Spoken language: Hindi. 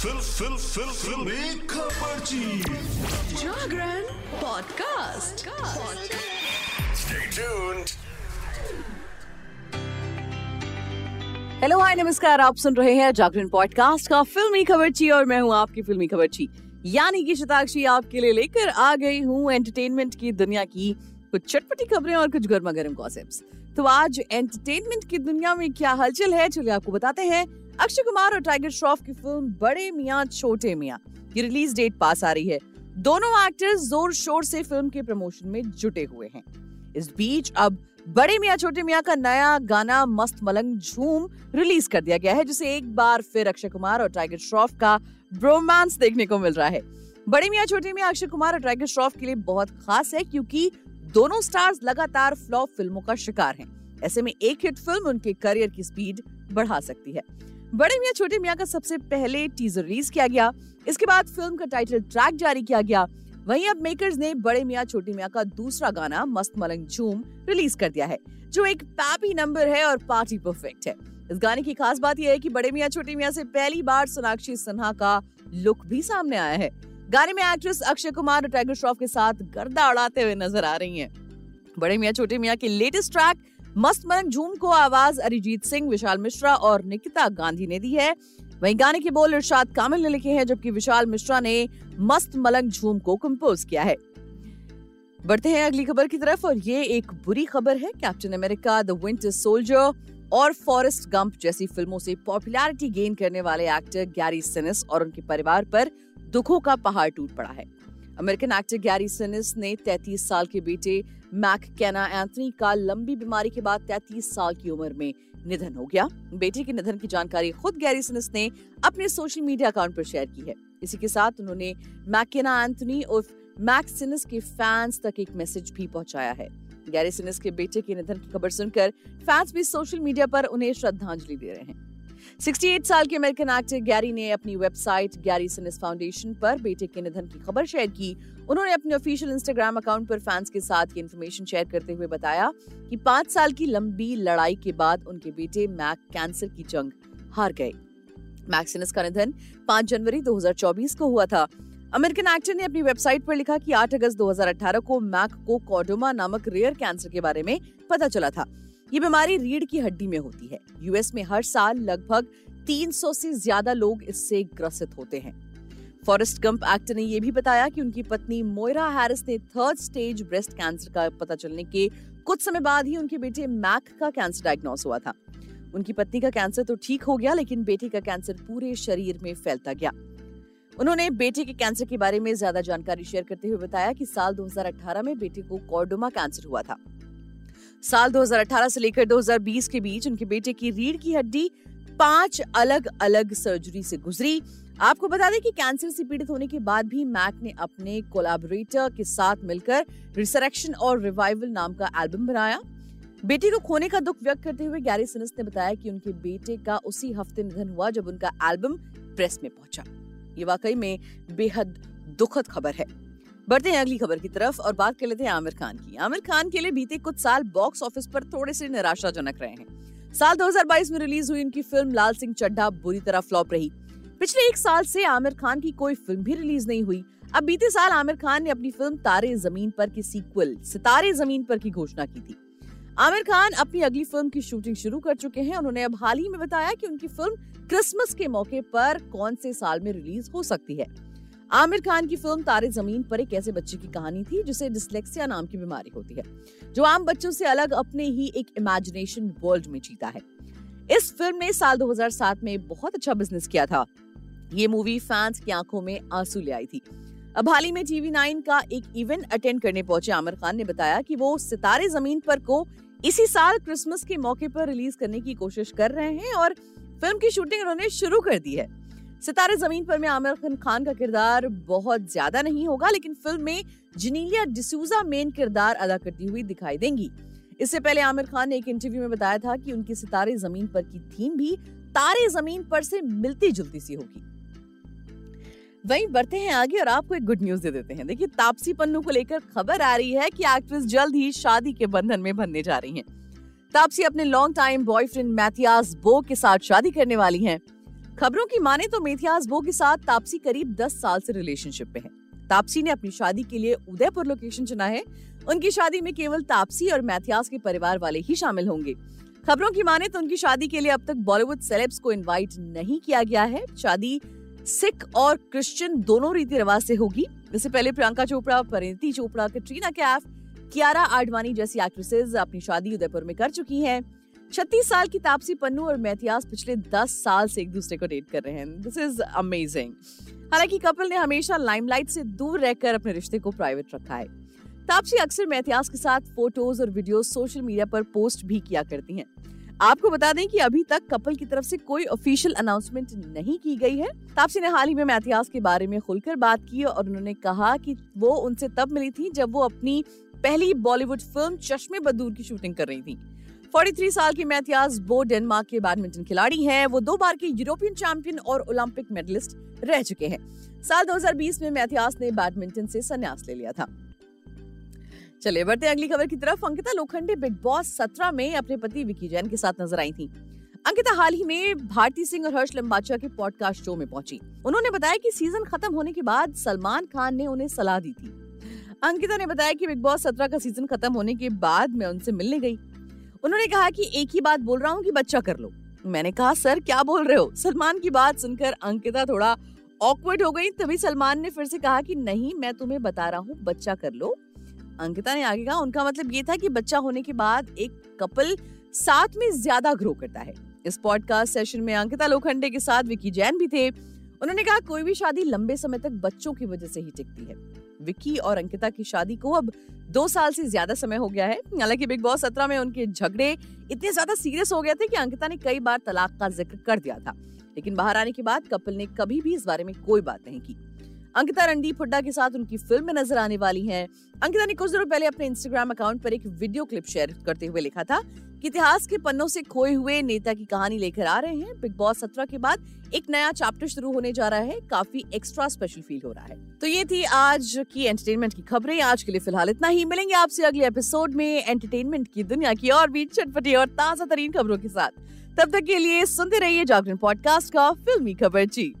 फिल फिल फिल फिल्मी खबरची Jagran podcast Stay tuned. Hello hi नमस्कार आप सुन रहे हैं जागरण पॉडकास्ट का फिल्मी खबरची और मैं हूँ आपकी फिल्मी खबरची यानी कि शताक्षी आपके लिए लेकर आ गई हूँ एंटरटेनमेंट की दुनिया की कुछ चटपटी खबरें और कुछ गर्मा गर्म गॉसिप्स तो आज एंटरटेनमेंट की दुनिया में क्या हलचल है, चलिए आपको बताते हैं। अक्षय कुमार और टाइगर श्रॉफ की फ़िल्म बड़े मियाँ, छोटे मियाँ। की रिलीज़ डेट पास आ रही है। दोनों एक्टर्स ज़ोर शोर से फ़िल्म के प्रमोशन में जुटे हुए हैं। इस बीच अब बड़े मियाँ, छोटे मियाँ का नया गाना मस्त मलंग झूम रिलीज़ कर दिया गया है, जिसे एक बार फिर अक्षय कुमार और टाइगर श्रॉफ का ब्रोमांस देखने को मिल रहा है। बड़े मियाँ, छोटे मियाँ अक्षय कुमार और टाइगर श्रॉफ के लिए बहुत खास है, क्योंकि दोनों स्टार्स लगातार फ्लॉप फ़िल्मों का शिकार हैं। ऐसे में एक हिट फ़िल्म उनके करियर की स्पीड बढ़ा सकती है। बड़े मियाँ, छोटे मियाँ का सबसे पहले टीजर रिलीज़ किया गया। इसके बाद फ़िल्म का टाइटल ट्रैक जारी किया गया। वहीं अब मेकर्स ने बड़े मियाँ, छोटे मियाँ का दूसरा गाना, मस्त मलंग झूम, रिलीज़ कर दिया है, जो एक पैपी नंबर है और पार्टी परफेक्ट है। इस गाने की खास बात यह है कि बड़े मियाँ, छोटे मियाँ से पहली बार सोनाक्षी सिन्हा का लुक भी सामने आया है। गाने में एक्ट्रेस अक्षय कुमार और टाइगर श्रॉफ के साथ गर्दा उड़ाते हुए नज़र आ रही हैं। बड़े मियाँ, छोटे मियाँ के लेटेस्ट ट्रैक मस्त मलंग झूम को आवाज़ अरिजीत सिंह, विशाल मिश्रा और निकिता गांधी ने दी है। वहीं गाने के बोल इरशाद कामिल ने लिखे हैं, जबकि विशाल मिश्रा ने मस्त मलंग झूम को कंपोज किया है। बढ़ते हैं अगली खबर की तरफ़ और ये एक बुरी खबर है। Captain America the Winter Soldier और फॉरेस्ट गंप जैसी फ़िल्मों से पॉपुलैरिटी गेन करने वाले एक्टर गैरी सिनिस और उनके परिवार पर दुखों का पहाड़ टूट पड़ा है। अमेरिकन एक्टर गैरी सिनिस ने 33 साल के बेटे मैक कैना एंथनी का लंबी बीमारी के बाद 33 साल की उम्र में निधन हो गया। बेटे के निधन की जानकारी खुद गैरी सिनिस ने अपने सोशल मीडिया अकाउंट पर शेयर की है। इसी के साथ उन्होंने मैकेना एंथनी और मैक सिनिस के फैंस तक एक मैसेज भी पहुँचाया है। गैरी सिनिस के बेटे के निधन की खबर सुनकर फैंस भी सोशल मीडिया पर उन्हें श्रद्धांजलि दे रहे हैं। 68 साल के अमेरिकन एक्टर गैरी ने अपनी वेबसाइट गैरी सिनिस फाउंडेशन पर बेटे के निधन की खबर शेयर की। उन्होंने अपने ऑफिशियल इंस्टाग्राम अकाउंट पर फैंस के साथ ये इन्फॉर्मेशन शेयर करते हुए बताया कि पाँच साल की लंबी लड़ाई के बाद उनके बेटे मैक कैंसर की जंग हार गए। मैक सिनिस का निधन 5 जनवरी 2024 को हुआ था। अमेरिकन एक्टर ने अपनी वेबसाइट पर लिखा कि 8 अगस्त 2018 को मैक को कॉडोमा नामक रेयर कैंसर के बारे में पता चला था। ये बीमारी रीढ़ की हड्डी में होती है। यूएस में हर साल लगभग 300 से ज़्यादा लोग इससे ग्रसित होते हैं। फॉरेस्ट गंप एक्टर ने यह भी बताया कि उनकी पत्नी मोयरा हैरिस ने थर्ड स्टेज ब्रेस्ट कैंसर का पता चलने के कुछ समय बाद ही उनके बेटे मैक का कैंसर डायग्नोस हुआ था। उनकी पत्नी का कैंसर तो ठीक हो गया, लेकिन बेटे का कैंसर पूरे शरीर में फैलता गया। उन्होंने बेटे के कैंसर के बारे में ज़्यादा जानकारी शेयर करते हुए बताया कि साल 2018 में बेटे को कॉर्डोमा कैंसर हुआ था। साल 2018 से लेकर 2020 के बीच उनके बेटे की रीढ़ की हड्डी पाँच अलग अलग सर्जरी से गुजरी। आपको बता दें कि कैंसर से पीड़ित होने के बाद भी मैक ने अपने कोलैबोरेटर के साथ मिलकर रिसरेक्शन और रिवाइवल नाम का एल्बम बनाया। बेटे को खोने का दुख व्यक्त करते हुए गैरी सिनस ने बताया कि उनके बेटे का उसी हफ़्ते निधन हुआ जब उनका एल्बम प्रेस में पहुँचा। ये वाकई में बेहद दुखद खबर है। बढ़ते हैं अगली खबर की तरफ़ और बात कर लेते हैं आमिर खान की। आमिर खान के लिए बीते कुछ साल बॉक्स ऑफ़िस पर थोड़े से निराशाजनक रहे हैं। साल 2022 में रिलीज़ हुई उनकी फ़िल्म लाल सिंह चड्ढा बुरी तरह फ्लॉप रही। पिछले एक साल से आमिर खान की कोई फ़िल्म भी रिलीज़ नहीं हुई। अब बीते साल आमिर खान ने अपनी फ़िल्म तारे ज़मीन पर की सीक्वल, सितारे ज़मीन पर की घोषणा की थी। आमिर खान अपनी अगली फ़िल्म की शूटिंग शुरू कर चुके हैं। उन्होंने अब हाल ही में बताया कि उनकी फ़िल्म क्रिसमस के मौके पर कौन से साल में रिलीज़ हो सकती है। आमिर खान की फ़िल्म तारे ज़मीन पर एक ऐसे बच्चे की कहानी थी जिसे डिसलेक्सिया नाम की बीमारी होती है, जो आम बच्चों से अलग अपने ही एक इमेजिनेशन वर्ल्ड में जीता है। इस फ़िल्म ने साल 2007 में बहुत अच्छा बिज़नेस किया था। ये मूवी फैंस की आँखों में आँसू ले आई थी। अब हाल ही में टीवी नाइन का एक इवेंट अटेंड करने पहुँचे आमिर खान ने बताया कि वो सितारे ज़मीन पर को इसी साल क्रिसमस के मौके पर रिलीज़ करने की कोशिश कर रहे हैं और फ़िल्म की शूटिंग उन्होंने शुरू कर दी है। सितारे ज़मीन पर में आमिर खान खान का किरदार बहुत ज़्यादा नहीं होगा, लेकिन फ़िल्म में जिनीलिया डिसूजा मेन किरदार अदा करती हुई दिखाई देंगी इससे पहले आमिर खान ने एक इंटरव्यू में बताया था कि उनकी सितारे ज़मीन पर की थीम भी तारे ज़मीन पर से मिलती जुलती सी होगी वहीं बढ़ते हैं आगे और आपको एक गुड न्यूज़ दे देते हैं देखिए, तापसी पन्नू को लेकर खबर आ रही है कि एक्ट्रेस जल्द ही शादी के बंधन में बनने जा रही हैं। तापसी अपने लॉन्ग टाइम बॉयफ्रेंड मैथियास बो के साथ शादी करने वाली हैं। खबरों की माने तो मेथियास बो के साथ तापसी करीब 10 साल से रिलेशनशिप में है। तापसी ने अपनी शादी के लिए उदयपुर लोकेशन चुना है। उनकी शादी में केवल तापसी और मैथियास के परिवार वाले ही शामिल होंगे। खबरों की माने तो उनकी शादी के लिए अब तक बॉलीवुड सेलेब्स को इनवाइट नहीं किया गया है। शादी सिख और क्रिश्चियन दोनों रीति रिवाज से होगी। इससे पहले प्रियंका चोपड़ा, परिणीति चोपड़ा, कटरीना कैफ, कियारा आडवाणी जैसी एक्ट्रेसेस अपनी शादी उदयपुर में कर चुकी हैं। छत्तीस साल की तापसी पन्नू और मैथियास पिछले दस साल से एक दूसरे को डेट कर रहे हैं। दिस इज़ अमेजिंग हालाँकि कपल ने हमेशा लाइमलाइट से दूर रहकर अपने रिश्ते को प्राइवेट रखा है। तापसी अक्सर मैथियास के साथ फ़ोटोज़ और वीडियो सोशल मीडिया पर पोस्ट भी किया करती हैं। आपको बता दें कि अभी तक कपल की तरफ़ से कोई ऑफिशियल अनाउंसमेंट नहीं की गई है। तापसी ने हाल ही में मैथियास के बारे में खुलकर बात की और उन्होंने कहा कि वो उनसे तब मिली थी जब वो अपनी पहली बॉलीवुड फ़िल्म चश्मे बदूर की शूटिंग कर रही थी। 43 साल की मैथियास बो डेनमार्क के बैडमिंटन खिलाड़ी हैं। वो दो बार के यूरोपियन चैंपियन और ओलंपिक मेडलिस्ट रह चुके हैं। साल 2020 में मैथियास ने बैडमिंटन से संन्यास ले लिया था। चलिए, बढ़ते अगली खबर की तरफ़। अंकिता लोखंडे बिग बॉस 17 में अपने पति विकी जैन के साथ नज़र आई थी। अंकिता हाल ही में भारती सिंह और हर्ष लंबाचा के पॉडकास्ट शो में पहुँची। उन्होंने बताया कि सीज़न खत्म होने के बाद सलमान खान ने उन्हें सलाह दी थी। अंकिता ने बताया कि बिग बॉस 17 का सीज़न खत्म होने के बाद मैं उनसे मिलने गई। उन्होंने कहा कि एक ही बात बोल रहा हूँ कि बच्चा कर लो। मैंने कहा, सर, क्या बोल रहे हो? सलमान की बात सुनकर अंकिता थोड़ा ऑकवर्ड हो गई। तभी सलमान ने फिर से कहा कि, नहीं, मैं तुम्हें बता रहा हूँ, बच्चा कर लो। अंकिता ने आगे कहा, उनका मतलब ये था कि बच्चा होने के बाद एक कपल साथ में ज़्यादा ग्रो करता है। इस पॉडकास्ट सेशन में अंकिता लोखंडे के साथ विकी जैन भी थे। उन्होंने कहा, कोई भी शादी लंबे समय तक बच्चों की वजह से ही टिकती है। विक्की और अंकिता की शादी को अब दो साल से ज़्यादा समय हो गया है। हालाँकि बिग बॉस सत्रह में उनके झगड़े इतने ज़्यादा सीरियस हो गए थे कि अंकिता ने कई बार तलाक का ज़िक्र कर दिया था। लेकिन बाहर आने के बाद कपिल ने कभी भी इस बारे में कोई बात नहीं की। अंकिता रणदीप हुड्डा के साथ उनकी फ़िल्म में नज़र आने वाली हैं। अंकिता ने कुछ दिनों पहले अपने इंस्टाग्राम अकाउंट पर एक वीडियो क्लिप शेयर करते हुए लिखा था इतिहास के पन्नों से खोए हुए नेता की कहानी लेकर आ रहे हैं। बिग बॉस सत्रह के बाद एक नया चैप्टर शुरू होने जा रहा है। काफ़ी एक्स्ट्रा स्पेशल फील हो रहा है। तो ये थी आज की एंटरटेनमेंट की खबरें। आज के लिए फ़िलहाल इतना ही। मिलेंगे आपसे अगले एपिसोड में एंटरटेनमेंट की दुनिया की और भी चटपटी और ताज़ा तरीन खबरों के साथ। तब तक के लिए सुनते रहिए जागरण पॉडकास्ट का फिल्मी खबर जी।